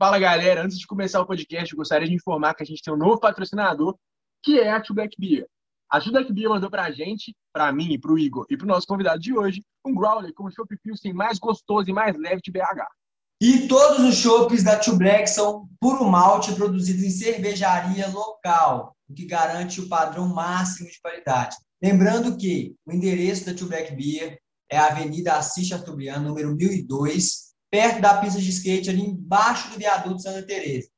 Fala galera, antes de começar o podcast, gostaria de informar que a gente tem um novo patrocinador, que é a Two Beer. A Two Black Beer mandou pra gente, pra mim, pro Igor e pro nosso convidado de hoje, um growler com o chopp pilsen mais gostoso e mais leve de BH. E todos os chopps da Two são puro malte produzidos em cervejaria local, o que garante o padrão máximo de qualidade. Lembrando que o endereço da Two Beer é a Avenida Assis Chateaubriand, número 1002, perto da pista de skate, ali embaixo do viaduto Santa Teresa.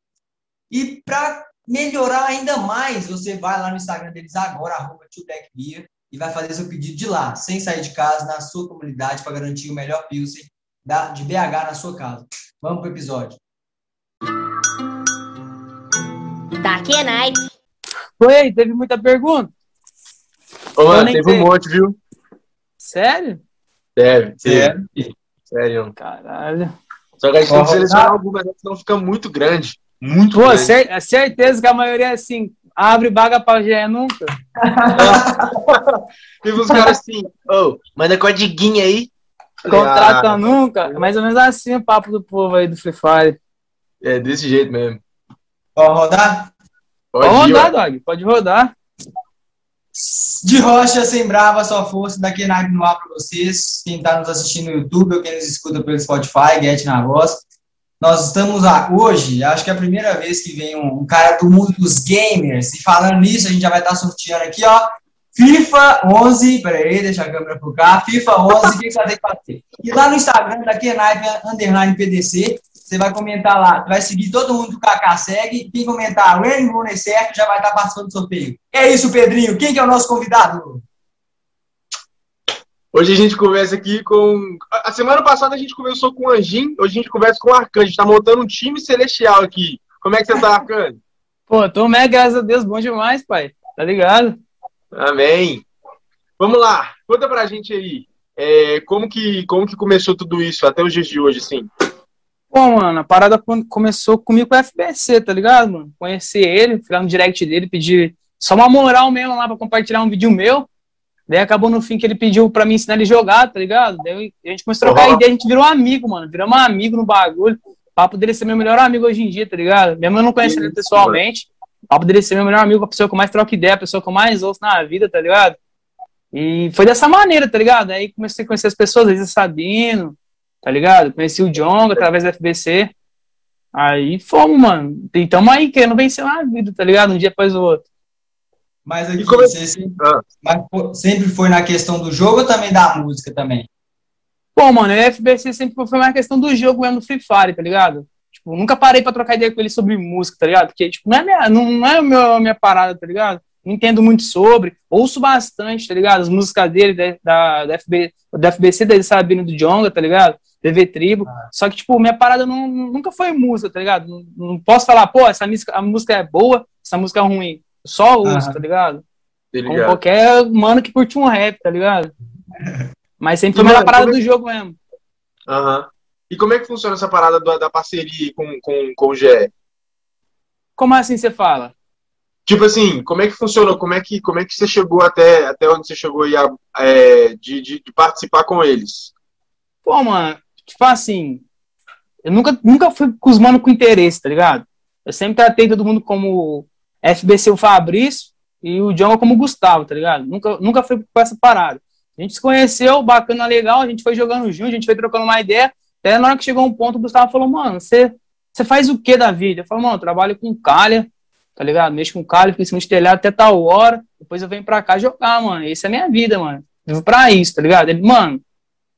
E para melhorar ainda mais, você vai lá no Instagram deles agora, arroba Beer, e vai fazer seu pedido de lá, sem sair de casa, na sua comunidade, para garantir o melhor Pilsen da, de BH na sua casa. Vamos para o episódio. Daqui é night. Oi, teve muita pergunta? Ô, teve um monte, viu? Sério? Deve, sério. Sério. Caralho. Só que a gente tem que selecionar algumas, senão fica muito grande. Muito Pô, grande. cer é certeza que a maioria é assim. Abre vaga pra GE nunca. Teve uns caras assim, ô, oh, manda codiguinha aí. Contrata ah, nunca. É mais ou menos assim o papo do povo aí do Free Fire. É desse jeito mesmo. Pode rodar? Pode, Pode rodar, Dog. Pode rodar. De rocha sem brava, sua força, daqui na no ar para vocês. Quem está nos assistindo no YouTube ou quem nos escuta pelo Spotify, Get na voz. Nós estamos lá hoje, acho que é a primeira vez que vem um, um cara do mundo dos gamers. E falando nisso, a gente já vai estar tá sorteando aqui, ó. FIFA 11, peraí, deixa a câmera cá. FIFA 11, o que você vai ter que fazer? E lá no Instagram, é Nike Underline PDC, você vai comentar lá, vai seguir todo mundo que o Kaká segue. Quem comentar o N Rooney certo já vai estar participando do sorteio. É isso, Pedrinho. Quem que é o nosso convidado? Hoje a gente conversa aqui com. A semana passada a gente conversou com o Anjinho, hoje a gente conversa com o Arcanjo. A gente tá montando um time celestial aqui. Como é que você tá, Arcanjo? Pô, tô mega, graças a Deus, bom demais, pai. Tá ligado? Amém. Vamos lá, conta pra gente aí. É, como, que, como que começou tudo isso até os dias de hoje, assim? Pô, mano, a parada começou comigo com o FBC, tá ligado, mano? Conhecer ele, ficar no direct dele, pedir só uma moral mesmo lá pra compartilhar um vídeo meu. Daí acabou no fim que ele pediu pra mim ensinar ele a jogar, tá ligado? Daí a gente começou a trocar uhum. ideia, a gente virou amigo, mano. Viramos um amigo no bagulho. O papo dele ser meu melhor amigo hoje em dia, tá ligado? Mesmo eu não conheço ele pessoalmente. O papo dele ser meu melhor amigo, a pessoa que eu mais troco ideia, a pessoa que eu mais ouço na vida, tá ligado? E foi dessa maneira, tá ligado? Aí comecei a conhecer as pessoas, às vezes Sabino, tá ligado? Conheci o Jong através da FBC. Aí fomos, mano. E tamo aí querendo vencer na vida, tá ligado? Um dia após o outro. Mas aqui, como... você sempre, ah. sempre foi na questão do jogo ou também da música também? Pô, mano, o FBC sempre foi mais questão do jogo mesmo do Free Fire, tá ligado? Tipo, nunca parei pra trocar ideia com ele sobre música, tá ligado? Porque, tipo, não é minha, não, não é a minha parada, tá ligado? Não entendo muito sobre, ouço bastante, tá ligado? As músicas dele, da, da, FB, da FBC, dele Sabino do Jonga, tá ligado? TV Tribo. Ah. Só que, tipo, minha parada não, nunca foi música, tá ligado? Não, não, posso falar, pô, essa música, a música é boa, essa música é ruim. Só ouço, ah. tá ligado? ligado? Como qualquer mano que curte um rap, tá ligado? Mas sempre foi a parada é... do jogo mesmo. Aham. E como é que funciona essa parada da, da parceria com, com, com o GE? Como assim você fala? Tipo assim, como é que funcionou? Como é que, como é que você chegou até, até onde você chegou aí a, é, de, de, de, participar com eles? Pô, mano, tipo assim, eu nunca, nunca fui com os manos com interesse, tá ligado? Eu sempre tratei todo mundo como FBC o Fabrício e o John como o Gustavo, tá ligado? Nunca, nunca fui com essa parada. A gente se conheceu, bacana, legal, a gente foi jogando junto, a gente foi trocando uma ideia. Até na hora que chegou um ponto, o Gustavo falou, mano, você, você faz o que da vida? Eu falei, mano, eu trabalho com calha, tá ligado? Mexo com calha, fico em cima de telhado até tal hora, depois eu venho pra cá jogar, mano. Essa é a minha vida, mano. Vivo pra isso, tá ligado? Ele, mano,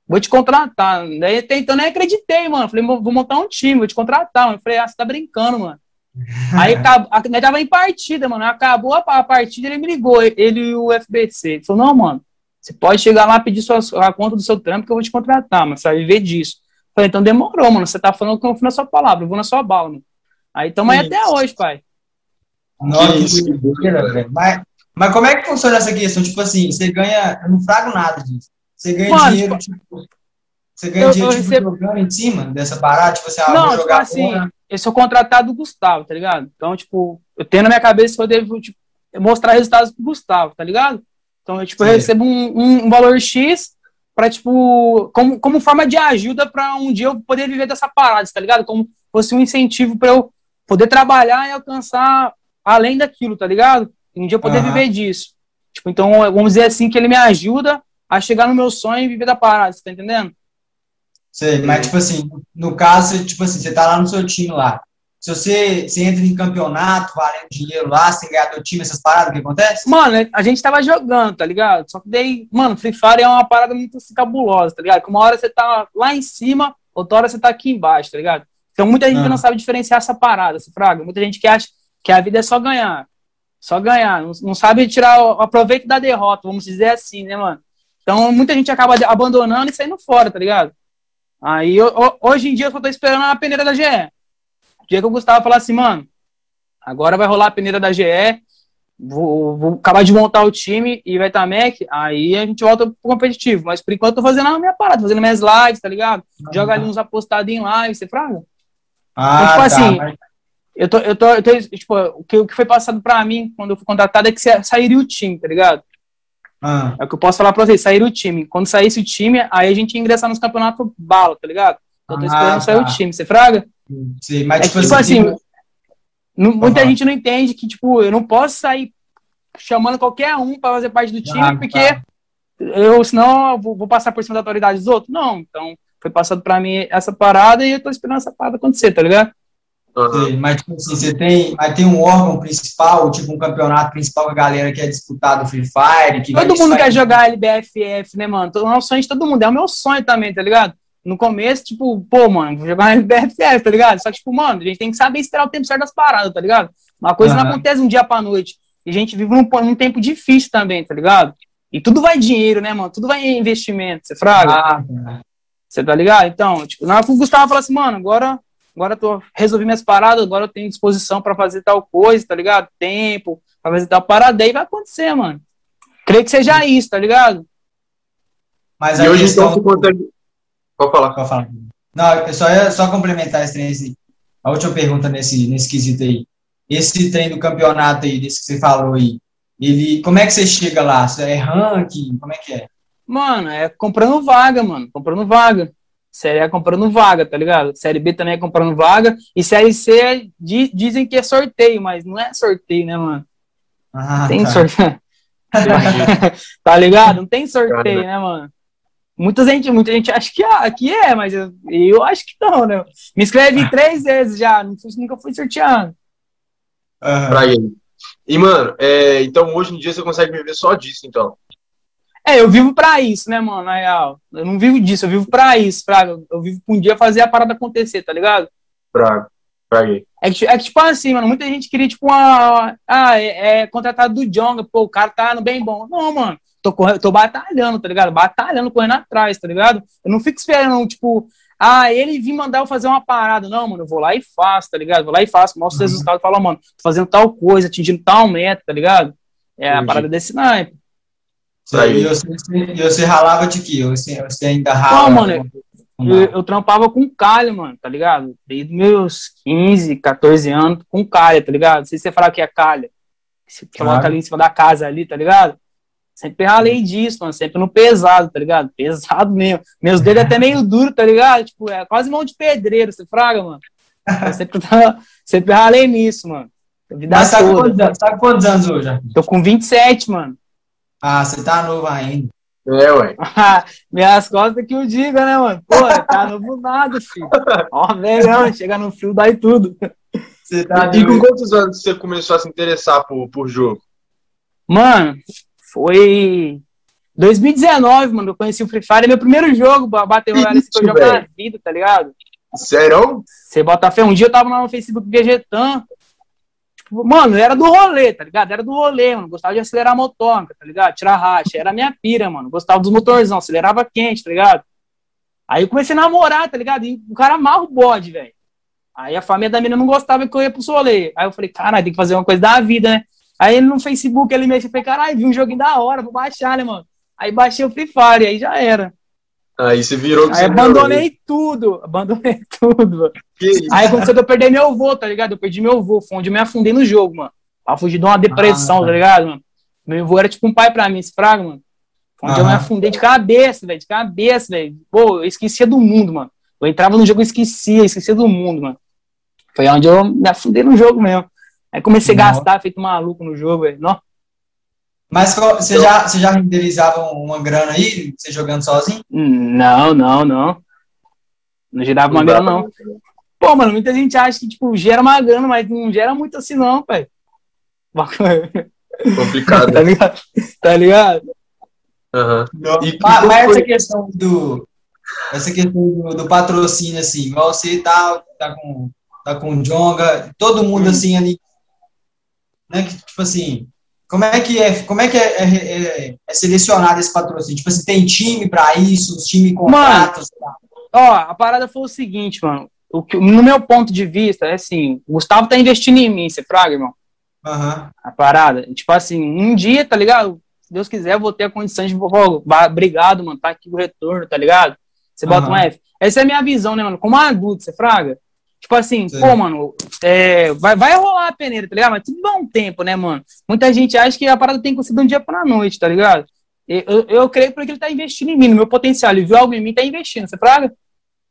vou te contratar. Daí até então nem acreditei, mano. Falei, vou montar um time, vou te contratar, mano. Eu falei, ah, você tá brincando, mano. Aí nós tava em partida, mano. Acabou a partida, ele me ligou, ele e o FBC. Ele falou, não, mano, você pode chegar lá pedir sua, a conta do seu trampo que eu vou te contratar, mas você vai viver disso. Eu falei, então demorou, mano. Você tá falando que eu vou na sua palavra, eu vou na sua bala, mano. Aí tamo aí até hoje, pai. Nossa, que velho. Mas, mas como é que funciona essa questão? Tipo assim, você ganha. Eu não frago nada disso. Você ganha mano, dinheiro, tipo. Você ganha eu, dinheiro eu tipo, recebo... jogando em cima dessa parada? Tipo assim, ah, não, tipo assim, eu sou contratado do Gustavo, tá ligado? Então, tipo, eu tenho na minha cabeça que eu devo tipo, mostrar resultados pro Gustavo, tá ligado? Então, eu, tipo, eu recebo um, um, um, valor X pra, tipo, como, como forma de ajuda pra um dia eu poder viver dessa parada, tá ligado? Como fosse um incentivo pra eu poder trabalhar e alcançar além daquilo, tá ligado? Um dia eu poder Aham. viver disso. Tipo, então, vamos dizer assim, que ele me ajuda a chegar no meu sonho e viver da parada, você tá entendendo? Sei, mas tipo assim, no caso, você, tipo assim, você tá lá no seu time lá. Se você, você entra em campeonato, valendo dinheiro lá, você tem que ganhar teu time, essas paradas, o que acontece? Mano, a gente tava jogando, tá ligado? Só que daí, mano, Free Fire é uma parada muito assim, cabulosa, tá ligado? Que uma hora você tá lá em cima, outra hora você tá aqui embaixo, tá ligado? Então muita gente Ah. não sabe diferenciar essa parada, essa fraga. Muita gente que acha que a vida é só ganhar. Só ganhar. Não, não sabe tirar o o proveito da derrota, vamos dizer assim, né, mano? Então muita gente acaba abandonando e saindo fora, tá ligado? Aí eu- ho- hoje em dia eu só tô esperando a peneira da GE. O dia que o Gustavo falar assim, mano, agora vai rolar a peneira da GE, vou, vou acabar de montar o time e vai estar Mac, aí a gente volta pro competitivo. Mas por enquanto eu tô fazendo a minha parada, fazendo minhas lives, tá ligado? Joga ali uns apostados em live, você fraga? Ah, tipo tá, assim, mas- Eu tô, eu tô, eu tô tipo, o que, o que foi passado pra mim quando eu fui contratado é que sa- sairia o time, tá ligado? Ah, É o que eu posso falar pra vocês, sairia o time. Quando saísse o time, aí a gente ia ingressar nos campeonatos bala, tá ligado? Eu tô Ah, esperando sair o tá. time, você fraga? sei, mas É tipo, tipo assim, assim, Não- muita Aham. gente não entende que, tipo, eu não posso sair chamando qualquer um pra fazer parte do time, Ah, porque tá. eu, senão, eu vou, vou passar por cima da autoridade dos outros. Não, então foi passado pra mim essa parada e eu tô esperando essa parada acontecer, tá ligado? Sei, mas tipo assim, você tem, mas tem um órgão principal, tipo um campeonato principal com a galera que é disputado Free Fire, que Todo mundo quer jogar LBFF, né, mano? É o sonho de todo mundo, é o meu sonho também, tá ligado? No começo, tipo, pô, mano, vou jogar LBFF, tá ligado? Só que, tipo, mano, a gente tem que saber esperar o tempo certo das paradas, tá ligado? Uma coisa não Aham. acontece um dia pra noite. E a gente vive num, num tempo difícil também, tá ligado? E tudo vai dinheiro, né, mano? Tudo vai em investimento, você fraga? Ah. Você tá ligado? Então, tipo, na hora que o Gustavo falou assim, mano, agora, agora eu tô, resolvi minhas paradas, agora eu tenho disposição pra fazer tal coisa, tá ligado? Tempo, pra fazer tal parada, aí vai acontecer, mano. Creio que seja isso, tá ligado? Mas E hoje, questão... então, você consegue. Pode falar. Pode falar. Não, eu só ia só complementar esse trem, esse- a última pergunta nesse, nesse quesito aí. Esse trem do campeonato aí, desse que você falou aí, ele, como é que você chega lá? Você É ranking? Como é que é? Mano, é comprando vaga, mano. Comprando vaga. Série A comprando vaga, tá ligado? Série B também é comprando vaga. E Série C é- di- dizem que é sorteio, mas não é sorteio, né, mano? Ah, Tem tá. sorteio. tá ligado? Não tem sorteio, né, mano? Muita gente, muita gente acha que, ah, que é, mas eu, eu acho que não, né? Me inscrevi três vezes já, não fui- nunca fui sorteando. Aham. Pra ele. E, mano, é, então hoje em dia você consegue viver só disso, então. É, eu vivo pra isso, né, mano, na real. Eu não vivo disso, eu vivo pra isso, pra, eu vivo pra um dia fazer a parada acontecer, tá ligado? Pra. É que, é que, tipo assim, mano, muita gente queria, tipo, uma. Ah, é, é contratado do Jonga, pô, o cara tá no bem bom. Não, mano, tô, correndo, tô batalhando, tá ligado? Batalhando, correndo atrás, tá ligado? Eu não fico esperando, tipo, ah, ele vir mandar eu fazer uma parada. Não, mano, eu vou lá e faço, tá ligado? Vou lá e faço, mostro os Uhum. resultados, falo, mano, tô fazendo tal coisa, atingindo tal meta, tá ligado? É a Entendi. parada desse naipe. Você- E você, você ralava de quê? Você, você ainda Não, rala? mano, Eu, eu trampava com calha, mano, tá ligado? Desde meus 15, 14 anos com calha, tá ligado? Não sei se você falar que é calha. Você Claro. coloca ali em cima da casa ali, tá ligado? Sempre ralei disso, mano. Sempre no pesado, tá ligado? Pesado mesmo. Meus dedos até meio duros, tá ligado? Tipo, é quase mão de pedreiro, você fraga, mano. Eu sempre, sempre ralei nisso, mano. Mas tá com, toda. quantos, anos- tá quantos anos hoje? Tô com 27, mano. Ah, você tá novo ainda. É, ué. Minhas costas que o diga, né, mano? Pô, tá novo nada, filho. Ó, velhão, chega no frio, dá e tudo. Você tá E com quantos anos você começou a se interessar por, por jogo? Mano, foi 2019, mano. Eu conheci o Free Fire, é meu primeiro jogo, ba- bater horário assim, que eu jogo na vida, tá ligado? Sério? Você bota fé. Um dia eu tava lá no Facebook Vegetan. Tipo, mano, era do rolê, tá ligado? Era do rolê, mano. Gostava de acelerar motor, tá ligado? Tirar racha. Era a minha pira, mano. Gostava dos motorzão, acelerava quente, tá ligado? Aí eu comecei a namorar, tá ligado? E o cara amarra o bode, velho. Aí a família da menina não gostava que eu ia pro rolê. Aí eu falei, caralho, tem que fazer uma coisa da vida, né? Aí no Facebook ele mexeu, eu falei, caralho, vi um joguinho da hora, vou baixar, né, mano? Aí baixei o Free Fire, aí já era. Aí você virou. Aí você abandonei tudo, abandonei tudo. Que? Aí aconteceu de eu perder meu voo, tá ligado? Eu perdi meu voo, foi onde eu me afundei no jogo, mano. Pra fugir de uma depressão, Ah, tá ligado, mano? Meu voo era tipo um pai pra mim, esse fraga, mano. Foi onde eu me Aham. afundei de cabeça, velho, de cabeça, velho. Pô, eu esquecia do mundo, mano. Eu entrava no jogo e esquecia, esquecia do mundo, mano. Foi onde eu me afundei no jogo mesmo. Aí comecei a gastar, feito maluco no jogo, velho. Mas você já, você já renderizava uma grana aí, você jogando sozinho? Não, não, não. Não gerava uma grana, não. Pô, mano, muita gente acha que, tipo, gera uma grana, mas não gera muito assim, não, pai. Complicado. tá ligado? Tá ligado? Aham. E- Mas, essa questão do essa questão do, do patrocínio, assim, igual você tá, tá com tá com o Jonga, todo mundo assim ali, né, que, tipo assim, como é que é, como é que é, é- é- é selecionado esse patrocínio? Tipo assim, tem time pra isso, os times contratam, sei lá. Ó, a parada foi o seguinte, mano. O que, no meu ponto de vista, é assim, o Gustavo tá investindo em mim, você fraga, irmão? Aham. A parada. Tipo assim, um dia, tá ligado? Se Deus quiser, eu vou ter a condição de, vá- obrigado, mano, tá aqui o retorno, tá ligado? Você bota Aham. um F. Essa é a minha visão, né, mano? Como adulto, você fraga? Tipo assim, Sim. pô, mano, é, vai, vai rolar a peneira, tá ligado? Mas tudo dá um tempo, né, mano? Muita gente acha que a parada tem que ser de um dia pra noite, tá ligado? Eu, eu, eu creio porque ele tá investindo em mim, no meu potencial. Ele viu algo em mim, tá investindo, você fraga?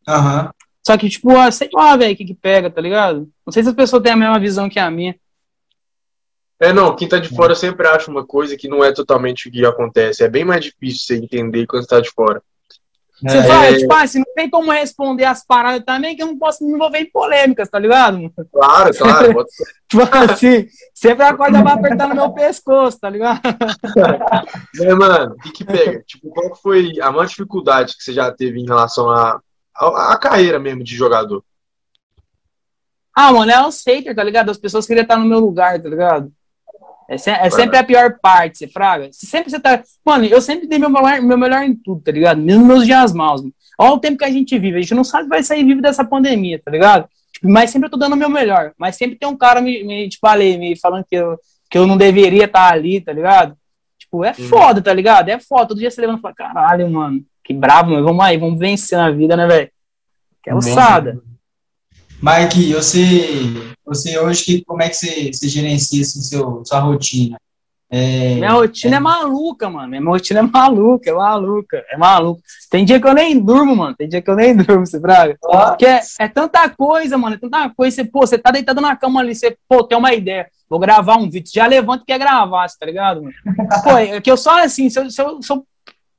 Aham. Só que, tipo, ah, sei lá, velho, o que que pega, tá ligado? Não sei se as pessoas têm a mesma visão que a minha. É, não, quem tá de fora sempre acha uma coisa que não é totalmente o que acontece. É bem mais difícil você entender quando você tá de fora. Você É. fala, tipo assim, não tem como responder as paradas também, que eu não posso me envolver em polêmicas, tá ligado? mano? Claro, claro. Tipo assim, sempre a corda vai apertar no meu pescoço, tá ligado? É, mano, o que pega? Tipo, qual foi a maior dificuldade que você já teve em relação à a, a, carreira mesmo de jogador? Ah, mano, é os haters, tá ligado? As pessoas queriam estar no meu lugar, tá ligado? É, se- é sempre a pior parte, você fraga. Se sempre você tá. Mano, eu sempre dei meu melhor, meu melhor em tudo, tá ligado? Mesmo nos meus dias maus. Mano. Olha o tempo que a gente vive. A gente não sabe se vai sair vivo dessa pandemia, tá ligado? Tipo, mas sempre eu tô dando o meu melhor. Mas sempre tem um cara me, me tipo, ali, me falando que eu, que eu não deveria estar ali, tá ligado? Tipo, é Uhum. foda, tá ligado? É foda. Todo dia você levanta e fala, caralho, mano, que brabo, mano. Vamos aí, vamos vencer na vida, né, velho? Que é ossada. Mike, você, você hoje, que, como é que você, você gerencia assim, seu, sua rotina? É, Minha rotina é. maluca, mano. Minha rotina é maluca, é maluca, é maluca. Tem dia que eu nem durmo, mano. Tem dia que eu nem durmo, você braga. Porque é, é tanta coisa, mano. É tanta coisa. Você, pô, você tá deitado na cama ali, você, pô, tem uma ideia. Vou gravar um vídeo. Já levanta e quer gravar, tá ligado, mano? Pô, é que eu só assim, se eu, se, eu, se eu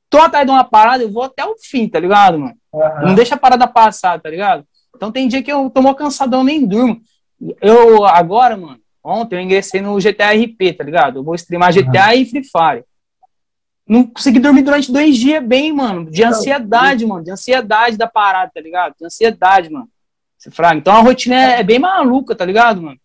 tô atrás de uma parada, eu vou até o fim, tá ligado, mano? Uhum. Não deixa a parada passar, tá ligado? Então tem dia que eu tô mó cansadão, nem durmo. Eu, agora, mano, ontem eu ingressei no GTA RP, tá ligado? Eu vou streamar GTA uhum. e Free Fire. Não consegui dormir durante dois dias bem, mano. De ansiedade, mano. De ansiedade da parada, tá ligado? De ansiedade, mano. Você fraga. Então a rotina é, é, bem maluca, tá ligado, mano?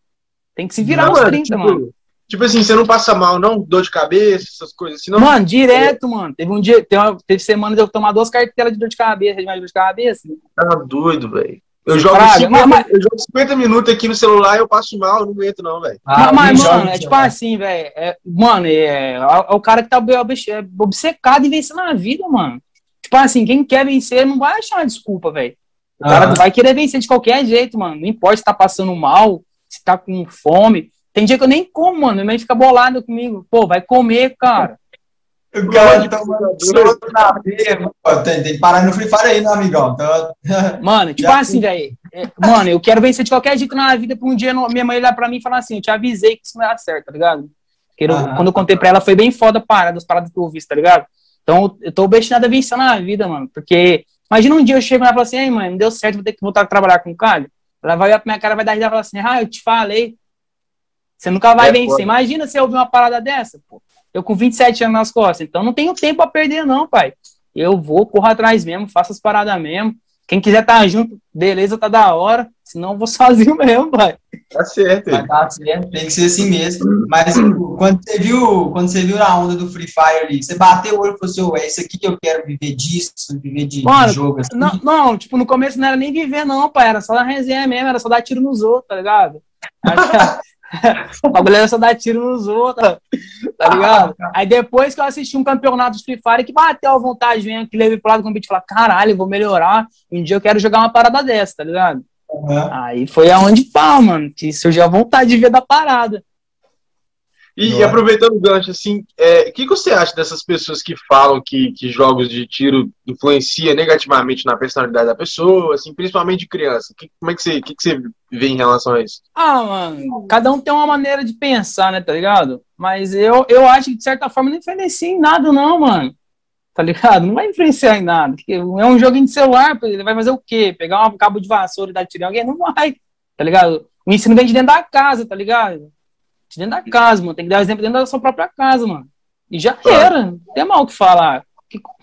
Tem que se virar não, mano, 30, tipo, mano. Tipo assim, você não passa mal, não? Dor de cabeça, essas coisas assim, não? Mano, direto, mano. Teve um dia, teve, uma, teve semanas de eu tomar duas cartelas de dor de cabeça, de dor de cabeça. Tá doido, velho. Eu jogo, Fraga, 50, mas- eu jogo 50 minutos aqui no celular e eu passo mal, eu não aguento, não, velho. Ah, mas, mas, mano, é tipo assim, velho. É, mano, é, é, é o cara que tá é obcecado em vencer na vida, mano. Tipo assim, quem quer vencer não vai achar uma desculpa, velho. O cara vai querer vencer de qualquer jeito, mano. Não importa se tá passando mal, se tá com fome. Tem dia que eu nem como, mano. Minha mãe fica bolada comigo. Pô, vai comer, cara. O cara tá na beira. Pô, Tem, tem que parar no Free Fire aí, né, amigão? Então, Mano, tipo assim, velho. é, mano, eu quero vencer de qualquer jeito na vida pra um dia não- minha mãe olhar pra mim e falar assim: eu te avisei que isso não ia dar certo, tá ligado? Porque eu- Aham. quando eu contei pra ela, foi bem foda a parada, as paradas que eu vi, tá ligado? Então eu tô obstinado a vencer na vida, mano. Porque imagina um dia eu chego lá e falo assim: ei, mãe, não deu certo, vou ter que voltar a trabalhar com o Calho. Ela vai olhar pra minha cara, vai dar risada e falar assim: ah, eu te falei. Você nunca vai É, vencer. foda. Imagina se eu ouvir uma parada dessa, pô. Eu com 27 anos nas costas. Então não tenho tempo a perder, não, pai. Eu vou, corro atrás mesmo, faço as paradas mesmo. Quem quiser estar junto, beleza, tá da hora. Senão eu vou sozinho mesmo, pai. Tá certo, vai aí. dar certo, tem que ser assim mesmo. Mas tipo, quando você viu, quando você viu na onda do Free Fire ali, você bateu o olho e falou assim, "Ué, é isso aqui que eu quero viver disso, viver de, de Mano, jogo assim. Não, não, tipo, no começo não era nem viver, não, pai. Era só dar resenha mesmo, era só dar tiro nos outros, tá ligado? o bagulho era só dar tiro nos outros, tá ligado? Aí depois que eu assisti um campeonato de Free Fire que bateu a vontade mesmo, que levei pro lado do competitivo, falar, caralho, eu vou melhorar. Um dia eu quero jogar uma parada dessa, tá ligado? Aham. Aí foi aonde pá, mano, que surgiu a vontade de ver da parada. E, e aproveitando o gancho, assim, é, o que, que você acha dessas pessoas que falam que, que jogos de tiro influenciam negativamente na personalidade da pessoa, assim, principalmente de criança? Que, como é que você, que, que você vê em relação a isso? Ah, mano, cada um tem uma maneira de pensar, né, tá ligado? Mas eu, eu acho que, de certa forma, não influencia em nada, não, mano. Tá ligado? Não vai influenciar em nada. É um joguinho de celular, ele vai fazer o quê? Pegar um cabo de vassoura e dar tiro em alguém? Não vai, tá ligado? O ensino vem de dentro da casa, tá ligado? De dentro da casa, mano. Tem que dar exemplo dentro da sua própria casa, mano. E já era. Não tem mal o que falar.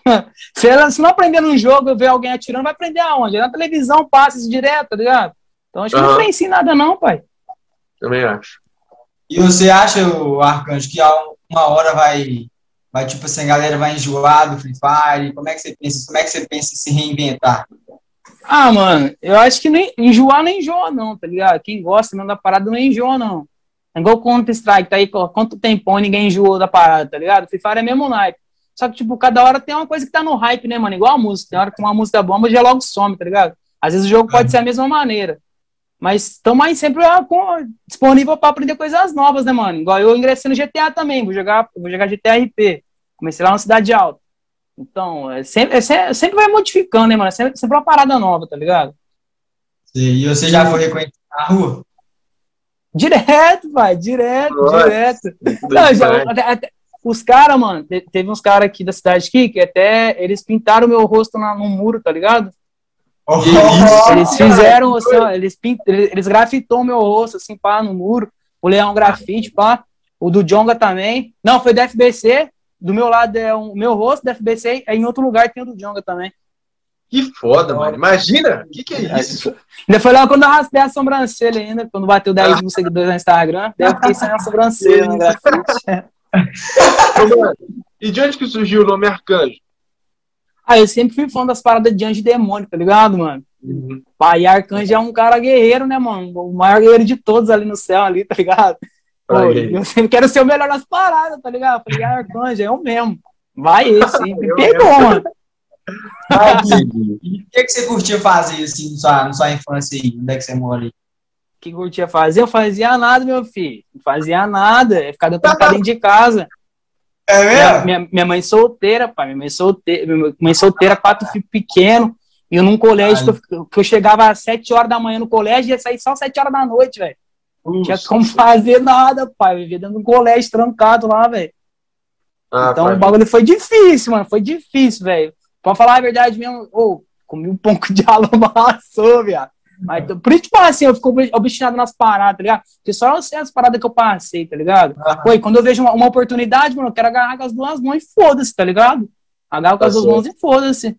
Se, ela, se não aprender num jogo, ver alguém atirando, vai aprender aonde? É na televisão, passa isso direto, tá ligado? Então acho que uhum. não influencia em nada, não, pai. Também acho. E você acha, o Arcanjo, que uma hora vai, vai tipo assim, a galera vai enjoar do Free Fire? Como é que você pensa? Como é que você pensa em se reinventar? Ah, mano, eu acho que nem, enjoar nem enjoa, não, tá ligado? Quem gosta mesmo da parada não enjoa, não. É igual Counter-Strike, tá aí, quanto tempão ninguém enjoou da parada, tá ligado? Free Fire é mesmo naipe. Só que, tipo, cada hora tem uma coisa que tá no hype, né, mano? Igual a música. Tem hora que uma música bomba já logo some, tá ligado? Às vezes o jogo pode é. ser a mesma maneira. Mas estamos aí sempre disponível para aprender coisas novas, né, mano? Igual eu ingressei no GTA também, vou jogar, vou jogar GTA RP. Comecei lá na Cidade Alta. Então, é sempre, é, sempre vai modificando, né, mano? É sempre, sempre uma parada nova, tá ligado? Sim, e você já foi reconhecido na rua? Direto, pai, direto, Nossa, direto. Não, já, até, até, os caras, mano, teve uns caras aqui da cidade aqui que até eles pintaram o meu rosto na, no muro, tá ligado? Oh, eles fizeram, assim, ó, eles, pint, eles grafitou meu rosto, assim, pá, no muro. O Leão Grafite, pá. O do Jonga também. Não, foi da FBC. Do meu lado é o meu rosto da FBC. Aí em outro lugar tem o do Jonga também. Que foda, mano. Imagina. O que, que é isso? Ainda foi lá quando eu raspei a sobrancelha ainda, quando bateu 10 mil seguidores no Instagram. Daí eu fiquei sem a sobrancelha no grafite. e de onde que surgiu o nome Arcanjo? Ah, eu sempre fui fã das paradas de anjo e demônio, tá ligado, mano? Uhum. Pai, Arcanjo é um cara guerreiro, né, mano? O maior guerreiro de todos ali no céu, ali, tá ligado? Pô, eu sempre quero ser o melhor nas paradas, tá ligado? falei, Arcanjo, é o mesmo. Vai esse? Me pegou, mano. e o que, que você curtia fazer, assim, na sua, na sua infância aí? Onde é que você mora aí? O que curtia fazer? Eu fazia nada, meu filho. Não fazia nada. Eu ficava dentro de casa. É mesmo? Minha, minha, mãe solteira, pai. Minha mãe solteira, minha mãe solteira, quatro filhos pequenos. E eu num colégio que eu, que eu, chegava às sete horas da manhã no colégio e ia sair só às sete horas da noite, velho. Não tinha como fazer nada, pai. Eu vivia dentro de um colégio trancado lá, velho. Ah, então pai. o bagulho foi difícil, mano. Foi difícil, velho. Pra falar a verdade mesmo, ô, oh, comi um pouco de alamaçô, viado. Mas, por isso, tipo assim, eu fico obstinado nas paradas, tá ligado? Porque só eu sei as paradas que eu passei, tá ligado? Ah. Pô, quando eu vejo uma, uma, oportunidade, mano, eu quero agarrar com as duas mãos e foda-se, tá ligado? Agarro com as duas mãos e foda-se.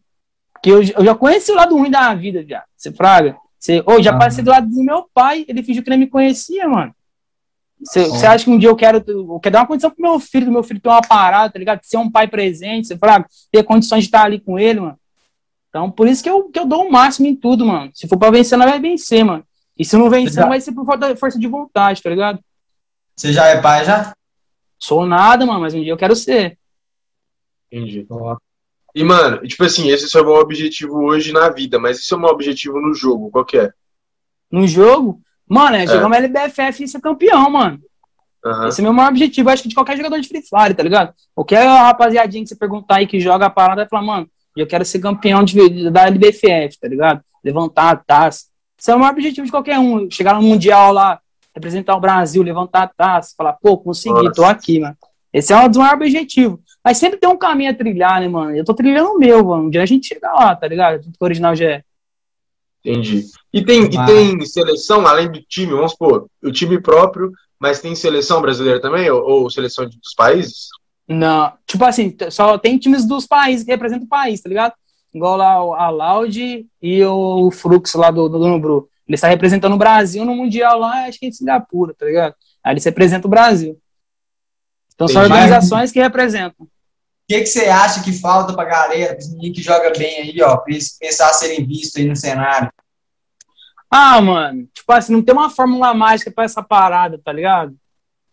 Porque eu, eu já conheci o lado ruim da vida, já. Você fraga. Você, oh, já ah. passei do lado do meu pai, ele fingiu que nem me conhecia, mano. Você acha que um dia eu quero, eu quero dar uma condição pro meu filho, do meu filho ter uma parada, tá ligado? Ser um pai presente, você fraga, ter condições de estar ali com ele, mano. Então, por isso que eu, que eu dou o máximo em tudo, mano. Se for pra vencer, não vai vencer, mano. E se não vencer, não vai ser por força de vontade, tá ligado? Você já é pai, já? Sou nada, mano, mas um dia eu quero ser. Entendi. E, mano, tipo assim, esse é o maior objetivo hoje na vida, mas esse é o meu objetivo no jogo, qual que é? No jogo? Mano, é, é. jogar uma LBFF e ser campeão, mano. Uhum. Esse é o meu maior objetivo, acho que de qualquer jogador de Free Fire, tá ligado? Qualquer rapaziadinha que você perguntar aí que joga a parada, vai falar, mano, eu quero ser campeão de, da LBFF, tá ligado? Levantar a taça. Esse é o maior objetivo de qualquer um. Chegar no Mundial lá, representar o Brasil, levantar a taça, falar, pô, consegui, Nossa. tô aqui, mano. Esse é um dos maiores objetivos. Mas sempre tem um caminho a trilhar, né, mano? Eu tô trilhando o meu, mano. Um dia a gente chega lá, tá ligado? O original já é. Entendi. E tem, e tem seleção, além do time, vamos supor, o time próprio, mas tem seleção brasileira também? Ou, ou seleção dos países? Não, tipo assim, só tem times dos países que representam o país, tá ligado? Igual lá a Loud e o Flux lá do, do. Ele está representando o Brasil no Mundial lá, acho que é em Singapura, tá ligado? Aí ele representa o Brasil. Então Tem são organizações que representam. O que, que você acha que falta pra galera, para os meninos que jogam bem aí, ó, pra eles pensar a serem vistos aí no cenário? Ah, mano, tipo assim, não tem uma fórmula mágica para essa parada, tá ligado?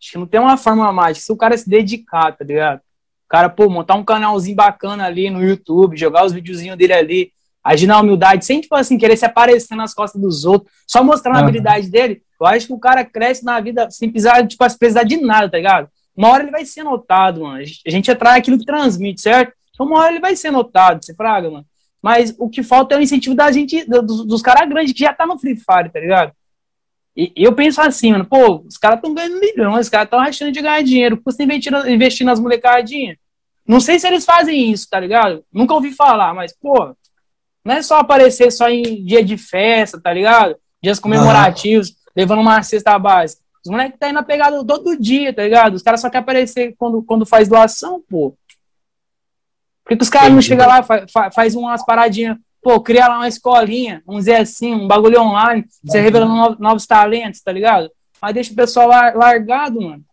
Acho que não tem uma forma mágica. Se o cara se dedicar, tá ligado? O cara, pô, montar um canalzinho bacana ali no YouTube, jogar os videozinhos dele ali, agir na humildade, sem, tipo assim, querer se aparecer nas costas dos outros, só mostrando a habilidade dele, eu acho que o cara cresce na vida sem precisar, tipo, precisar de nada, tá ligado? Uma hora ele vai ser notado, mano. A gente atrai aquilo que transmite, certo? Então uma hora ele vai ser notado, você fraga, mano. Mas o que falta é o incentivo da gente, dos, dos caras grandes que já tá no Free Fire, tá ligado? E eu penso assim, mano, pô, os caras estão ganhando milhões, os caras estão achando de ganhar dinheiro, custa investir, investir nas molecadinhas. Não sei se eles fazem isso, tá ligado? Nunca ouvi falar, mas, pô, não é só aparecer só em dia de festa, tá ligado? Dias comemorativos, uhum. levando uma cesta básica. Os moleques tá indo na pegada todo dia, tá ligado? Os caras só querem aparecer quando, quando faz doação, pô. Por que, que os caras não chegam lá, faz, faz umas paradinhas, pô, cria lá uma escolinha, um Zé assim, um bagulho online, você revelando novos, novos talentos, tá ligado? Mas deixa o pessoal largado, mano.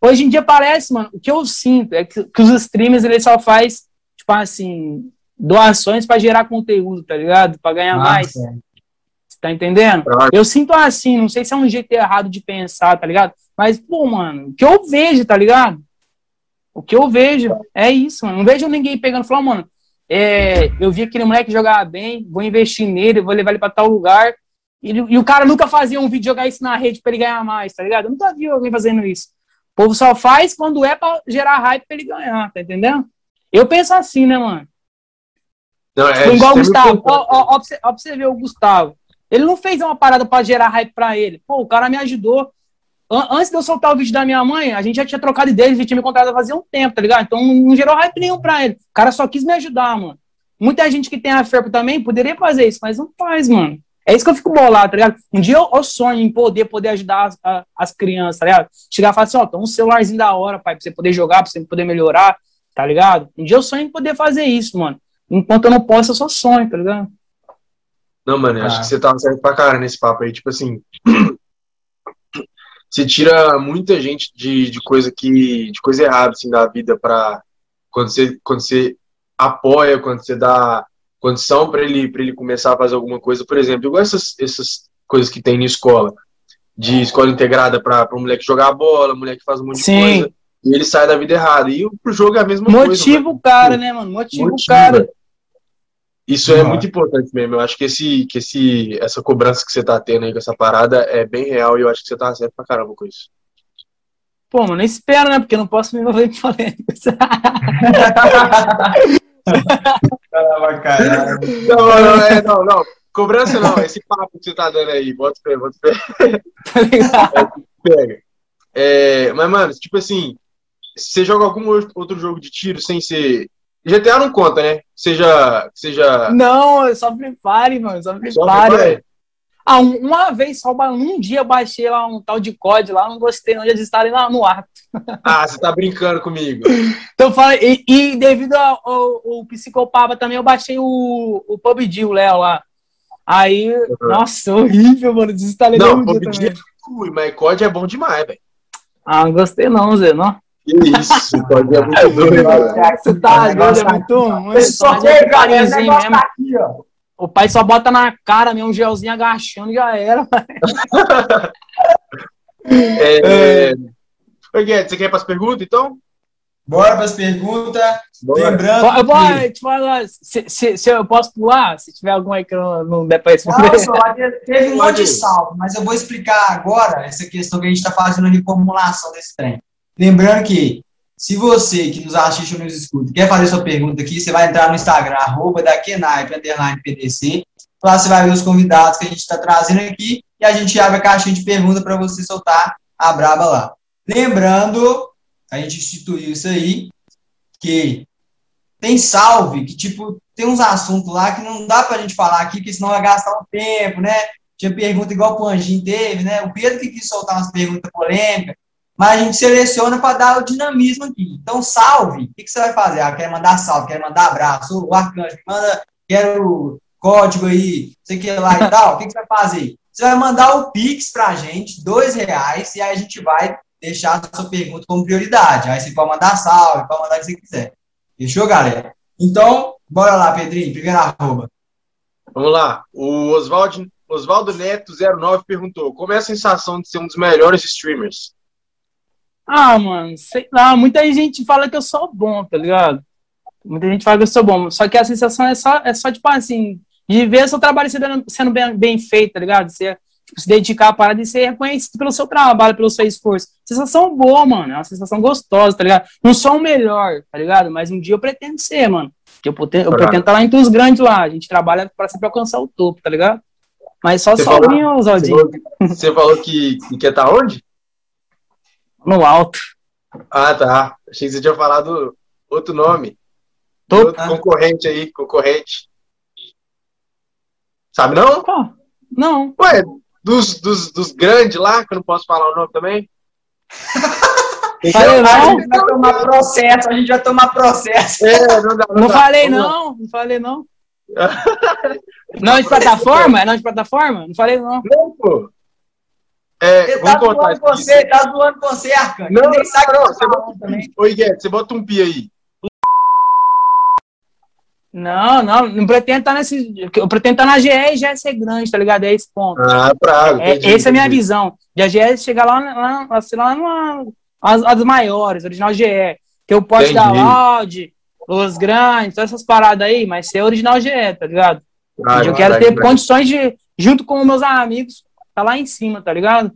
Hoje em dia parece, mano, o que eu sinto é que, que os streamers eles só faz, tipo assim, doações para gerar conteúdo, tá ligado? Para ganhar Nossa. mais. Tá entendendo? Eu sinto assim, não sei se é um jeito errado de pensar, tá ligado? Mas, pô, mano, o que eu vejo, tá ligado? O que eu vejo é isso, mano. Não vejo ninguém pegando e falando, mano, é, eu vi aquele moleque jogar bem, vou investir nele, vou levar ele para tal lugar. E, e, o cara nunca fazia um vídeo jogar isso na rede para ele ganhar mais, tá ligado? Eu nunca vi alguém fazendo isso. O povo só faz quando é para gerar hype para ele ganhar, tá entendendo? Eu penso assim, né, mano? Não, é, tipo, igual o Gustavo. Ó, ó, ó, pra você ver o Gustavo. Ele não fez uma parada para gerar hype para ele. Pô, o cara me ajudou. Antes de eu soltar o vídeo da minha mãe, a gente já tinha trocado ideias, ele tinha me contratado fazia um tempo, tá ligado? Então não gerou hype nenhum pra ele. O cara só quis me ajudar, mano. Muita gente que tem a ferpa também poderia fazer isso, mas não faz, mano. É isso que eu fico bolado, tá ligado? Um dia eu, eu sonho em poder, poder ajudar as, a, as crianças, tá ligado? Chegar e falar assim, ó, toma um celularzinho da hora, pai, pra você poder jogar, pra você poder melhorar, tá ligado? Um dia eu sonho em poder fazer isso, mano. Enquanto eu não posso, eu só sonho, tá ligado? Não, mano, ah. acho que você tá certo pra cara nesse papo aí. Tipo assim, você tira muita gente de, de coisa que de coisa errada assim da vida para quando você quando você apoia, quando você dá condição para ele, para ele começar a fazer alguma coisa. Por exemplo, igual essas, essas coisas que tem na escola, de escola integrada para o moleque jogar bola, moleque faz um monte Sim. de coisa, e ele sai da vida errada. E pro jogo é a mesma Motiva coisa. Motiva o cara, né, mano? Motiva o cara. Isso uhum. é muito importante mesmo. Eu acho que, esse, que esse, essa cobrança que você tá tendo aí com essa parada é bem real e eu acho que você tá certo pra caramba com isso. Pô, mano, nem espero, né? Porque eu não posso me envolver em polêmicas. Caramba, não, não, é, não, não. Cobrança não, esse papo que você tá dando aí, bota fé, bota fé. Tá Pega. É, mas, mano, tipo assim, você joga algum outro jogo de tiro sem ser. GTA não conta, né? Seja. seja... Não, é só Free Fire, mano. Só Free Fire. Ah, uma vez só, um dia eu baixei lá um tal de COD lá, não gostei, não, já instalei lá no ar. Ah, você tá brincando comigo. então fala, e, e devido ao, ao, ao, psicopata também, eu baixei o, o PUBG, o Léo lá. Aí, uhum. nossa, horrível, mano, desinstalei Não, PUBG é ruim, mas COD é bom demais, velho. Ah, não gostei não, Zé, não. Que isso, COD é muito doido. Você tá doido, é muito ruim. Só pega, mesmo. Aqui, ó. O pai só bota na cara, né? Um gelzinho agachando já era. é, é... Oi, Guedes, você quer ir para as perguntas, então? Bora para as perguntas. Lembrando. Vou, que... te falar, se, se, se, eu posso pular, se tiver algum aí que não, não der para responder. Não, só, teve um monte de salvo, mas eu vou explicar agora essa questão que a gente está fazendo a reformulação desse trem. Lembrando que se você que nos assiste ou nos escuta quer fazer sua pergunta aqui, você vai entrar no Instagram, arroba da underline PDC. Lá você vai ver os convidados que a gente está trazendo aqui e a gente abre a caixinha de pergunta para você soltar a braba lá. Lembrando, a gente instituiu isso aí, que tem salve, que tipo, tem uns assuntos lá que não dá para a gente falar aqui, porque senão vai gastar um tempo, né? Tinha pergunta igual o Panjin teve, né? O Pedro que quis soltar umas perguntas polêmicas mas a gente seleciona para dar o dinamismo aqui. Então, salve, o que, que você vai fazer? Ah, quer mandar salve, quer mandar abraço, o arcanjo, manda, quero código aí, sei que lá e tal, o que, que você vai fazer? Você vai mandar o Pix para a gente, dois reais, e aí a gente vai deixar a sua pergunta como prioridade. Aí você pode mandar salve, pode mandar o que você quiser. Fechou, galera? Então, bora lá, Pedrinho, primeira arroba. Vamos lá. O Oswaldo, Oswaldo Neto 09 perguntou: como é a sensação de ser um dos melhores streamers? Ah, mano, sei lá, muita gente fala que eu sou bom, tá ligado? Muita gente fala que eu sou bom, só que a sensação é só, é só tipo assim, de ver seu trabalho sendo, sendo bem, bem feito, tá ligado? Você tipo, se dedicar à parada e ser reconhecido pelo seu trabalho, pelo seu esforço. Sensação boa, mano. É uma sensação gostosa, tá ligado? Não sou o melhor, tá ligado? Mas um dia eu pretendo ser, mano. Eu pretendo, eu pretendo estar lá entre os grandes lá. A gente trabalha para sempre alcançar o topo, tá ligado? Mas só sozinho, Zaldinho. Você falou que, que quer estar tá onde? No alto. Ah, tá. Achei que você tinha falado outro nome. Outro concorrente aí, concorrente. Sabe não? Pô, não. Ué, dos, dos, dos grandes lá, que eu não posso falar o nome também? Falei, não. A gente vai tomar processo, a gente vai tomar processo. É, não, dá, não, não dá. falei não, não falei não. não de plataforma? É não de plataforma? Não falei não. Não, pô. É, ele tá zoando você, tá zoando você, Arcan. Não, nem sabe não, você bota um pi. Oi, Guedes, você bota um pi aí. Não, não, não pretendo estar nesse. Eu pretendo estar na GE e já ser grande, tá ligado? É esse ponto. Ah, praga. É, essa é a minha visão. De a GE chegar lá, lá, lá, lá numa, as, as maiores, original GE. Que eu posso dar áudio, os grandes, todas essas paradas aí, mas ser original GE, tá ligado? Ah, eu quero ter condições de, junto com meus amigos, tá lá em cima, tá ligado?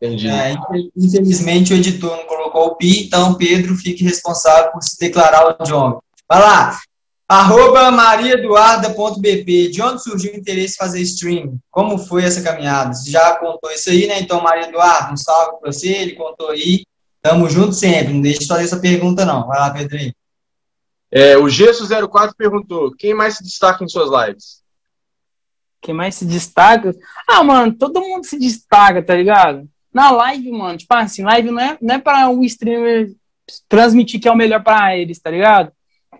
Entendi. É, infelizmente o editor não colocou o pi, então Pedro fique responsável por se declarar o John. Vai lá, Arroba mariaeduarda.bp. De onde surgiu o interesse em fazer stream? Como foi essa caminhada? Você já contou isso aí, né? Então, Maria Eduarda, um salve para você, ele contou aí. Tamo junto sempre, não deixe de fazer essa pergunta, não. Vai lá, Pedrinho. É, o Gesso04 perguntou: quem mais se destaca em suas lives? Quem mais se destaca? Ah, mano, todo mundo se destaca, tá ligado? Na live, mano, tipo assim, live não é, não é para o streamer transmitir que é o melhor para eles, tá ligado?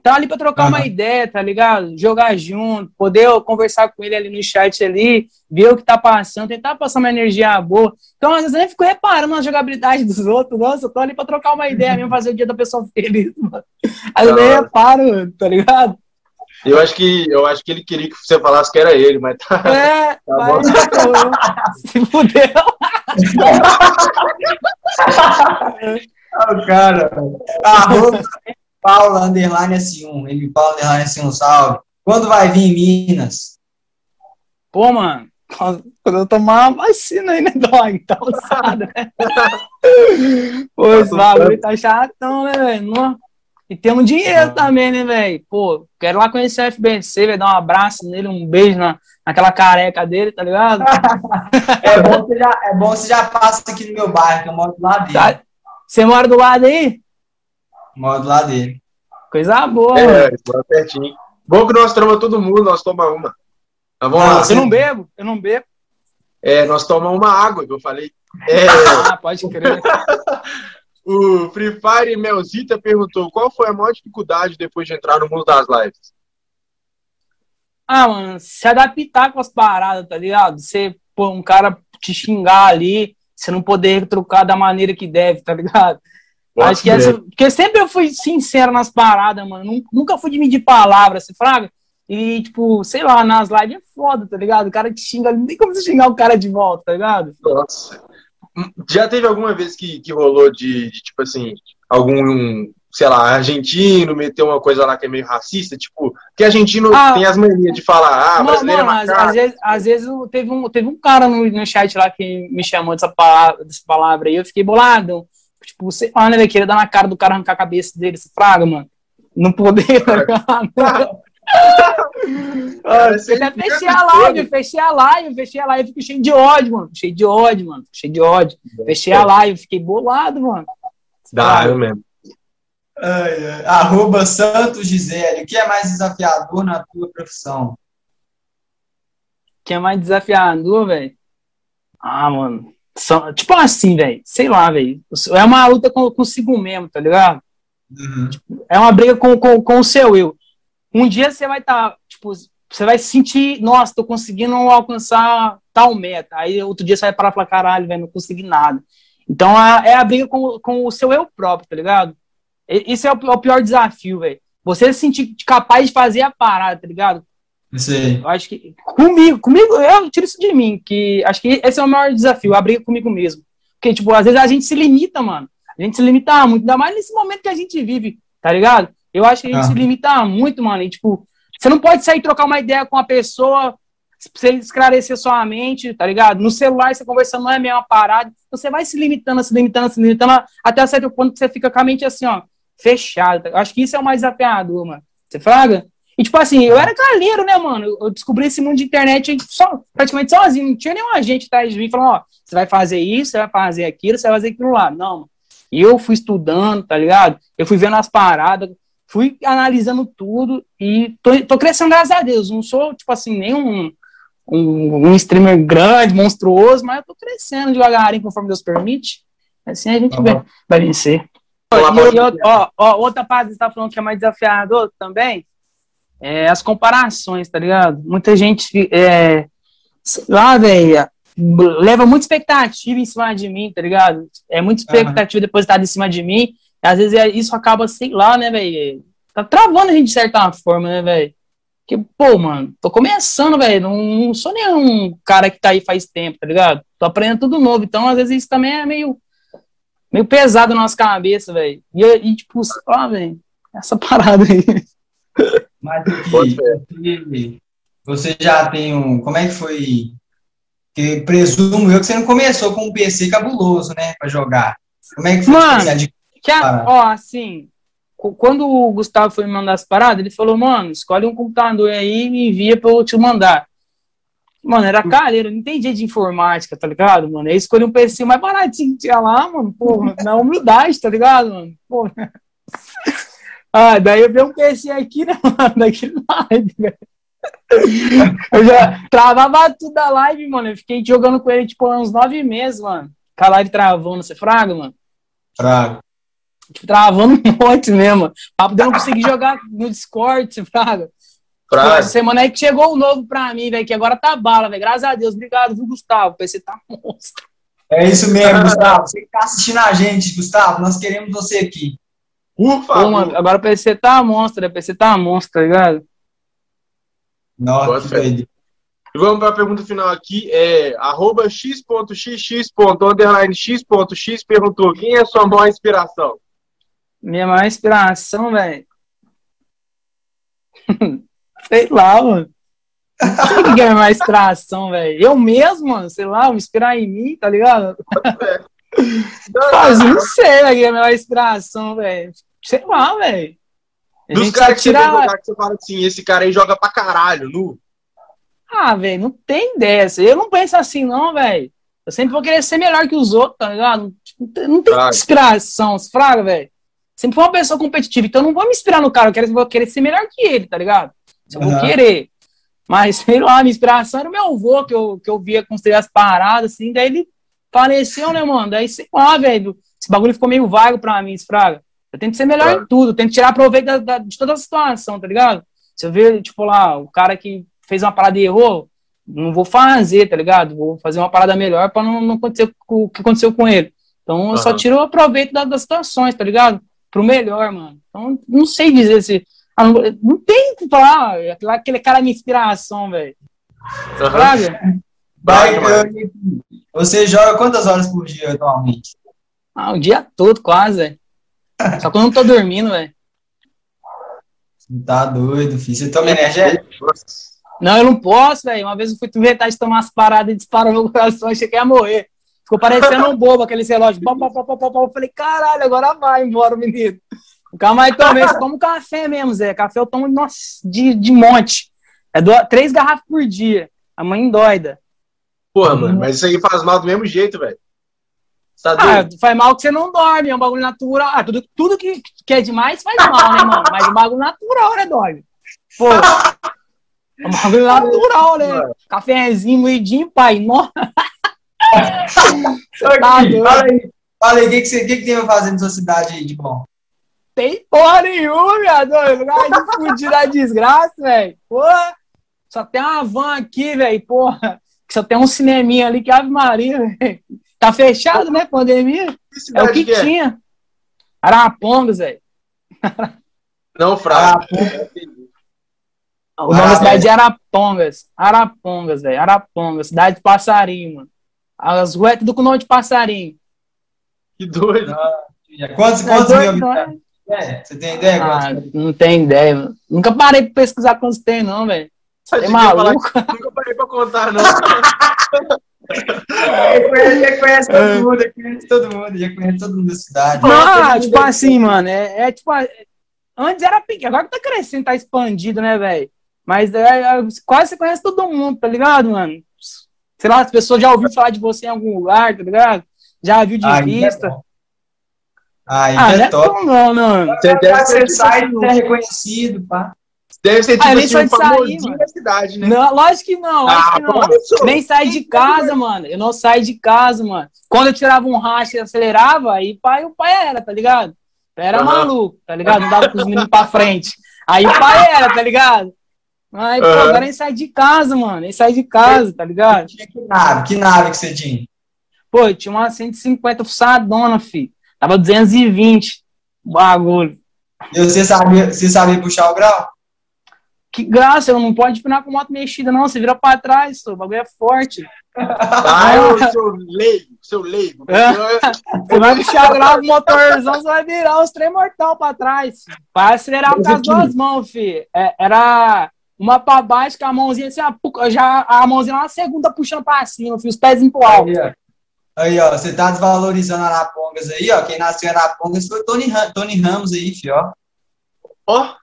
Tá ali para trocar uhum. uma ideia, tá ligado? Jogar junto, poder conversar com ele ali no chat ali, ver o que tá passando, tentar passar uma energia boa. Então, às vezes, eu nem fico reparando na jogabilidade dos outros. Nossa, eu tô ali para trocar uma ideia mesmo, fazer o dia da pessoa feliz, mano. Às vezes eu reparo, tá ligado? Eu acho que eu acho que ele queria que você falasse que era ele, mas tá. É, tá bom. se fudeu. oh, cara. Arroba Paula Underline S1. Ele Paula Underline S1, salve. Quando vai vir em Minas? Pô, mano, quando eu tomar uma vacina aí, né, dog? Tá alçada, né? Pô, esse bagulho tá chatão, né, velho? E temos dinheiro ah. também, né, velho? Pô, quero lá conhecer o FBC, velho, dar um abraço nele, um beijo na, naquela careca dele, tá ligado? é, bom você já, é bom você já passa aqui no meu bairro, que eu moro do lado dele. Tá. Você mora do lado aí? Moro do lado dele. Coisa boa. É, mano. pertinho. Bom que nós tomamos todo mundo, nós tomamos uma. Tá vamos lá. Eu não bebo, eu não bebo. É, nós tomamos uma água, que eu falei. É... Ah, pode crer. o Free Fire Melzita perguntou qual foi a maior dificuldade depois de entrar no mundo das lives? Ah, mano, se adaptar com as paradas, tá ligado? Você, pô, um cara te xingar ali, você não poder trocar da maneira que deve, tá ligado? Pode Acho que essa, porque sempre eu fui sincero nas paradas, mano. Nunca fui de medir palavras, se fraga. E, tipo, sei lá, nas lives é foda, tá ligado? O cara te xinga, não tem como você xingar o cara de volta, tá ligado? Nossa. Já teve alguma vez que, que rolou de, de tipo assim, algum, sei lá, argentino meteu uma coisa lá que é meio racista? Tipo, que argentino ah, tem as manias de falar, ah, brasileiro é macaco. Às, vezes, às vezes teve, um, teve um cara no, no chat lá que me chamou dessa palavra, dessa palavra aí, eu fiquei bolado. Tipo, sei lá, né, querer dar na cara do cara, arrancar a cabeça dele, se fraga, mano. Não poder, tá? Ah, eu até fechei a live, fechei a live, fechei a live, fiquei cheio de ódio, mano. Cheio de ódio, mano. Cheio de ódio. Fechei a live, fiquei bolado, mano. Dá, eu mesmo. Ai, ai. Arroba Santos Gisele. O que é mais desafiador na tua profissão? O que é mais desafiador, velho? Ah, mano. São, tipo assim, velho, sei lá, velho. É uma luta com, consigo mesmo, tá ligado? Uhum. Tipo, é uma briga com, com, com o seu eu. Um dia você vai estar, tá, tipo, você vai sentir, nossa, tô conseguindo alcançar tal meta. Aí outro dia você vai parar e falar, caralho, velho, não consegui nada. Então a, é a briga com, com o seu eu próprio, tá ligado? Esse é o, o pior desafio, velho. Você se sentir capaz de fazer a parada, tá ligado? Sei. Eu acho que comigo, comigo, eu tiro isso de mim, que acho que esse é o maior desafio, abrir comigo mesmo. Porque, tipo, às vezes a gente se limita, mano. A gente se limita muito, ainda mais nesse momento que a gente vive, tá ligado? Eu acho que a gente ah. se limita muito, mano. E, tipo, você não pode sair trocar uma ideia com a pessoa você esclarecer sua mente, tá ligado? No celular, você conversando não é a mesma parada. Você vai se limitando, se limitando, se limitando, até certo ponto que você fica com a mente assim, ó, fechada. Acho que isso é o mais desafiador, mano. Você fraga? E, tipo assim, eu era galheiro, né, mano? Eu descobri esse mundo de internet só, praticamente sozinho. Não tinha nenhum agente atrás de mim falando, ó, você vai fazer isso, você vai fazer aquilo, você vai fazer aquilo lá. Não, mano. E eu fui estudando, tá ligado? Eu fui vendo as paradas, fui analisando tudo e tô, tô crescendo, graças a Deus. Não sou, tipo assim, nenhum um, um streamer grande, monstruoso, mas eu tô crescendo devagarinho conforme Deus permite. Assim a gente uhum. vai, vai vencer. E, e, ó, ó, outra parte que você tá falando que é mais desafiador também é as comparações, tá ligado? Muita gente, é, lá, velho, leva muita expectativa em cima de mim, tá ligado? É muita expectativa uhum. depositada em cima de mim. Às vezes é, isso acaba, sei lá, né, velho? Tá travando a gente de certa forma, né, velho? Que, pô, mano, tô começando, velho. Não, não, sou nenhum cara que tá aí faz tempo, tá ligado? Tô aprendendo tudo novo. Então, às vezes, isso também é meio, meio pesado na nossa cabeça, velho. E, e, tipo, ó, velho, essa parada aí. Mas aqui, você já tem um. Como é que foi? Que presumo eu que você não começou com um PC cabuloso, né? Pra jogar. Como é que foi? Mano, que a, ó, assim, quando o Gustavo foi me mandar as paradas, ele falou, mano, escolhe um computador aí e me envia pra eu te mandar. Mano, era careiro, não entendia de informática, tá ligado, mano? Aí escolhi um PC mais baratinho que tinha lá, mano, porra, na humildade, tá ligado, mano? Porra. Ah, daí eu vi um PC aqui, né, mano, daquele live, velho. Eu já travava tudo da live, mano. Eu fiquei jogando com ele, tipo, uns nove meses, mano. Com a live travando, você fraga, mano? Fraga. Tipo, travando um monte mesmo. Pra poder não conseguir jogar no Discord, fraga. Fraga. Essa semana aí que chegou o novo pra mim, velho, que agora tá bala, velho. Graças a Deus. Obrigado, viu, Gustavo? O PC tá monstro. É isso mesmo, Gustavo. Você que tá assistindo a gente, Gustavo, nós queremos você aqui. Por favor. Pô, mano, agora o PC tá monstro, o PC tá monstro, tá ligado? Nossa, E vamos para a pergunta final aqui. É, arroba x.xx.x.x perguntou quem é sua maior inspiração? Minha maior inspiração, velho. sei lá, mano. Não sei o que é a maior inspiração, velho. Eu mesmo, mano, sei lá, me inspirar em mim, tá ligado? Mas não sei, né, que é a maior inspiração, velho. Sei lá, velho. Dos caras que tira... você jogar, que você fala assim, esse cara aí joga pra caralho, nu. Ah, velho, não tem dessa. Eu não penso assim, não, velho. Eu sempre vou querer ser melhor que os outros, tá ligado? Não tem Fraga. inspiração, fraga, velho. Sempre fui uma pessoa competitiva, então eu não vou me inspirar no cara, eu quero, vou querer ser melhor que ele, tá ligado? Eu uhum. vou querer. Mas, sei lá, minha inspiração era o meu avô, que eu, que eu via construir as paradas, assim, daí ele faleceu, né, mano? Daí, sei lá, velho, esse bagulho ficou meio vago pra mim, fraga. Eu tento ser melhor em tudo, tento tirar proveito da, da, de toda a situação, tá ligado? Se eu ver, tipo, lá, o cara que fez uma parada e errou, não vou fazer, tá ligado? Vou fazer uma parada melhor para não, não acontecer o que aconteceu com ele. Então, eu uhum. só tiro o proveito da, das situações, tá ligado? Pro melhor, mano. Então, não sei dizer se. Ah, não, não, tem que falar, aquele cara de inspiração, velho. Uhum. Vai, você joga quantas horas por dia atualmente? Ah, o dia todo, quase, velho. Só quando eu não tô dormindo, velho. Tá doido, filho. Você toma energético? Não, eu não posso, velho. Uma vez eu fui inventar de tomar as paradas e disparou meu coração, achei que ia morrer. Ficou parecendo um bobo aquele relógio. Pau, pau, pau, pau, pau, Eu falei, caralho, agora vai embora, menino. Calma aí, tomei. Você toma um café mesmo, Zé. Café eu tomo, nossa, de, de monte. É do, três garrafas por dia. A mãe doida. Porra, mano, mas isso aí faz mal do mesmo jeito, velho. Tá ah, faz mal que você não dorme, é um bagulho natural. Ah, tudo, tudo que, que é demais faz mal, né, mano? Mas o bagulho natural, né, dorme? Pô, é um bagulho natural, né? Cafézinho, moidinho, pai. Nossa. Tá fala aí, fala aí, o que, que, você, que, que tem pra fazer na sua cidade aí de bom? Tem porra nenhuma, minha doida. Lugar de fudir da desgraça, velho. Porra, só tem uma van aqui, velho, porra. Só tem um cineminha ali que é Ave Maria, velho. Tá fechado, né? Pandemia. É o que, que é? tinha. Arapongas, velho. Não, Fraga. O nome da cidade é Arapongas. Arapongas, velho. Arapongas. Cidade de passarinho, mano. As ruas é tudo com nome de passarinho. Que doido. Ah, quantos, quantos é doido, mil habitantes? É, você tem ideia? Ah, não tem ideia, mano. Nunca parei pra pesquisar quantos tem, não, velho. É maluco? Nunca parei pra contar, não. Ele conhece, já conhece todo mundo, já conhece todo mundo, já conhece todo mundo da cidade. Não, tipo assim, mano, é, é tipo. Antes era pequeno, agora que tá crescendo, tá expandido, né, velho? Mas é, é, quase você conhece todo mundo, tá ligado, mano? Sei lá, as pessoas já ouviram falar de você em algum lugar, tá ligado? Já viu de é vista. Aí ah, é não é top. não, não. Você deve ser, Você sai, você é reconhecido, pá. deve ser tipo Ah, nem assim, um de sair, famosinho da cidade, né? Não, lógico que não, lógico Ah, que não. Nem saí de casa, mano. Eu não saí de casa, mano. Quando eu tirava um racha e acelerava, aí pai, o pai era, tá ligado? Era Aham. maluco, tá ligado? Não dava com os meninos pra frente. Aí o pai era, tá ligado? Mas, pô, agora nem saí de casa, mano. Nem saí de casa, tá ligado? Que nave, que nave que você tinha? Pô, eu tinha uma 150 fuçadona, fi. Tava 220 o bagulho. E você sabia, você sabia puxar o grau? Que graça, eu não pode empinar com moto mexida, não. Você vira pra trás, o bagulho é forte. Ah, eu sou leigo, seu leigo. É. Você vai puxar grau com o motorzão, você vai virar os trem mortal pra trás. Vai acelerar com as duas mãos, fi. É, era uma pra baixo, com a mãozinha assim, já a mãozinha na segunda puxando pra cima, fi, os pés pro alto. Aí, ó. Aí, ó, você tá desvalorizando Arapongas aí, ó. Quem nasceu em Arapongas foi o Tony, Ram- Tony Ramos aí, fio, ó. Ó,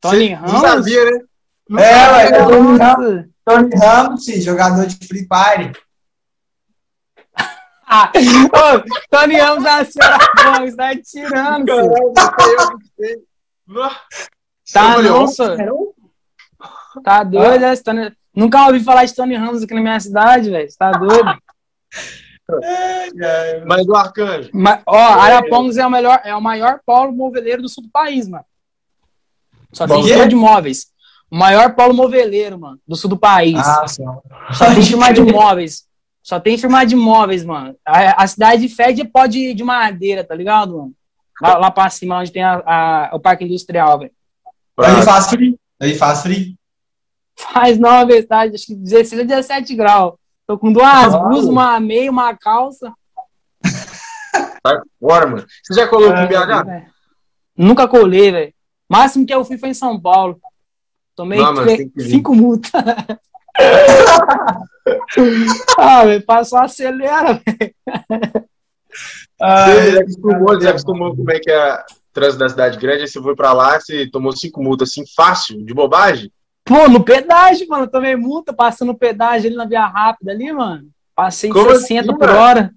Tony Ramos? Não sabia, né? Não É, ué, eu tô- Nossa. Tony Ramos, sim, jogador de Free Fire. Ah, ô, Tony Ramos nasceu na Bom, você tá tirando, filho. Tá, não, só. Tá doido, né? Esse Tony- Nunca ouvi falar de Tony Ramos aqui na minha cidade, velho. Você tá doido? Mas o Arcanjo. Mas, ó, Arapongas é o, melhor, é o maior polo moveleiro do sul do país, mano. Só tem é? de móveis. O maior polo moveleiro, mano, do sul do país. Ah, só. Só tem firma de móveis. Só tem firma de móveis, mano. A, a cidade fede pó de, de madeira, tá ligado, mano? Lá, lá pra cima, onde tem a, a- o parque industrial, velho. Aí faz free. Aí faz free. Faz nova verdade, acho que 16 a 17 graus. Tô com duas Uau. blusas, uma meia, uma calça. Vai fora, mano. Você já colou em BH? É. Nunca colei, velho. Máximo que eu fui foi em São Paulo. Tomei Não, mano, cinco multas. ah, velho, passou acelera, velho. Você já acostumou, já acostumou como é que é o trânsito da cidade grande, aí você foi pra lá, você tomou cinco multas assim, fácil, de bobagem? Pô, no pedágio, mano, eu tomei multa, passando pedágio ali na via rápida ali, mano. Passei Como 60 assim, por mano? hora.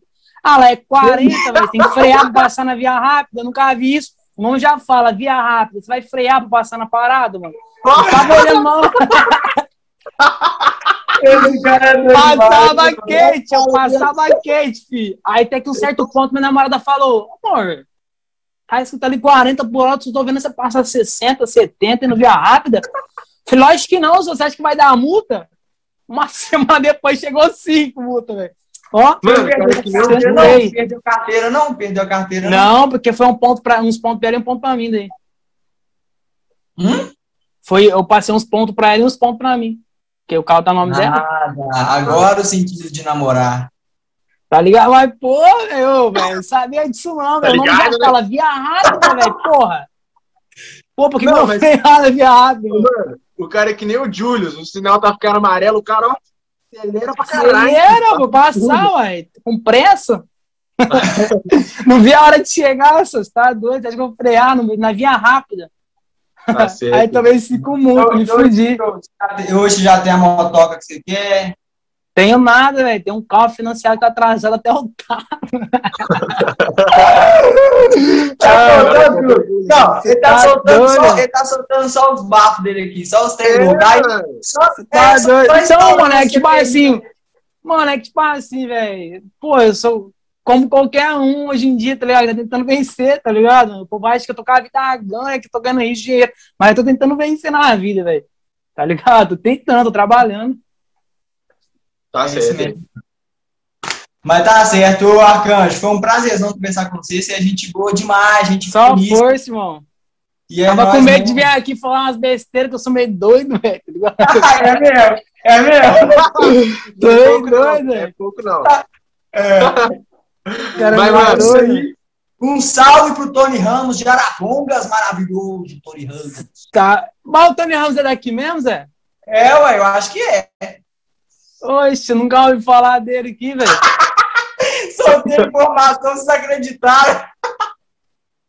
Ah, lá é 40, velho. Tem que frear pra passar na via rápida. Eu nunca vi isso. O nome já fala, via rápida. Você vai frear pra passar na parada, mano. Eu tava olhando mal. Passava quente, eu passava quente, fi. Aí até que um certo ponto minha namorada falou, amor, tá escrito ali 40 por hora, eu tô vendo você passar 60, 70 e não via rápida. Falei, lógico que não, você acha que vai dar a multa? Uma semana depois chegou cinco multas, velho. Ó, Mano, Você Não, não- perdeu carteira, não. Perdeu a carteira, não. não, porque foi um ponto pra, uns pontos pra ela e um ponto pra mim daí. Hum? Foi, eu passei uns pontos pra ela e uns pontos pra mim. Porque o carro tá no nome dela. Tá. Agora o sentido de namorar. Tá ligado? Mas, pô, meu, velho, não sabia disso não, Tá velho. O nome né? fala via rápida, velho, porra. Pô, porque Não, não, mas- foi nada via. Mano, o cara é que nem o Julius, o sinal tá ficando amarelo, o cara, ó, acelera pra caralho. Acelera, vou passar, ué, com pressa. não vi a hora de chegar, você tá doido? Acho que eu vou frear no- na via rápida. Tá certo. Aí também cinco multas, me fudi. Hoje já tem a motoca que você quer. Tenho nada, velho. Tem um carro financiado que tá atrasado até o carro. Tá. Não, ele tá, tá soltando só, ele tá soltando só os bafos dele aqui, só os É, três Aí, mano. só, Tá é, só Então, mano, é tipo assim, mano, é que tipo assim, velho. Pô, eu sou como qualquer um hoje em dia, tá ligado? Tá tentando vencer, tá ligado? Povo acha que eu tô com a vida ganha, que eu tô ganhando dinheiro. Mas eu tô tentando vencer na vida, velho. Tá ligado? Tô tentando, tô trabalhando. Tá É certo. mesmo. Mas tá certo, ô Arcanjo. Foi um prazerzão conversar com você. Você é gente boa demais, gente Só feliz. força, irmão. E é Tava com medo de vir aqui falar umas besteiras que eu sou meio doido, velho. Tá ligado? é mesmo, é mesmo. Tô Não é meio pouco, não. doido, É pouco não. É. Cara, Vai, mano. Isso doido. aí. Um salve pro Tony Ramos de Arapongas, maravilhoso, Tony Ramos. Tá. Mas o Tony Ramos é daqui mesmo, Zé? É, ué, eu acho que é. Oxe, nunca ouvi falar dele aqui, velho. Só tem informação desacreditada.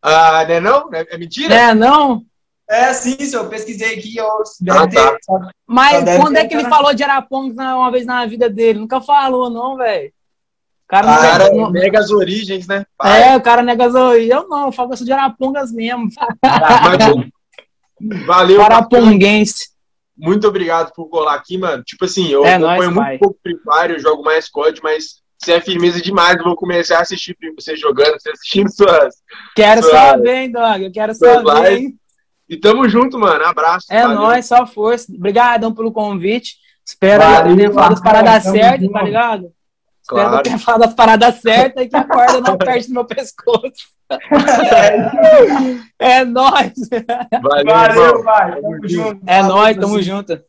Ah, não é não? É, é mentira? É, não? É, sim, senhor. Eu pesquisei aqui. Eu, Ah, tá. Mas quando é que ele cara- falou de Arapongas uma vez na vida dele? Nunca falou, não, velho. O cara O não, cara não- nega as origens, né? É, o cara nega zoe. Eu não, eu falo que eu sou de Arapongas mesmo. Mas, pô, valeu. Araponguense. Muito obrigado por colar aqui, mano. Tipo assim, eu É acompanho nóis, muito pai. pouco Free Fire, eu jogo mais COD, mas você é firmeza demais. Eu vou começar a assistir você jogando, você assistindo suas. Quero Suave. saber, hein, Dog? Eu quero saber, live. hein? E tamo junto, mano. Abraço. É valeu. nóis, só força. Obrigadão pelo convite. Espero Valeu, ter falado as paradas certas, tá ligado? Espero Claro. eu ter falado as paradas certas e que a corda não perde no meu pescoço. É nóis. Valeu, Valeu, pai. Tamo junto. É nóis, tamo junto.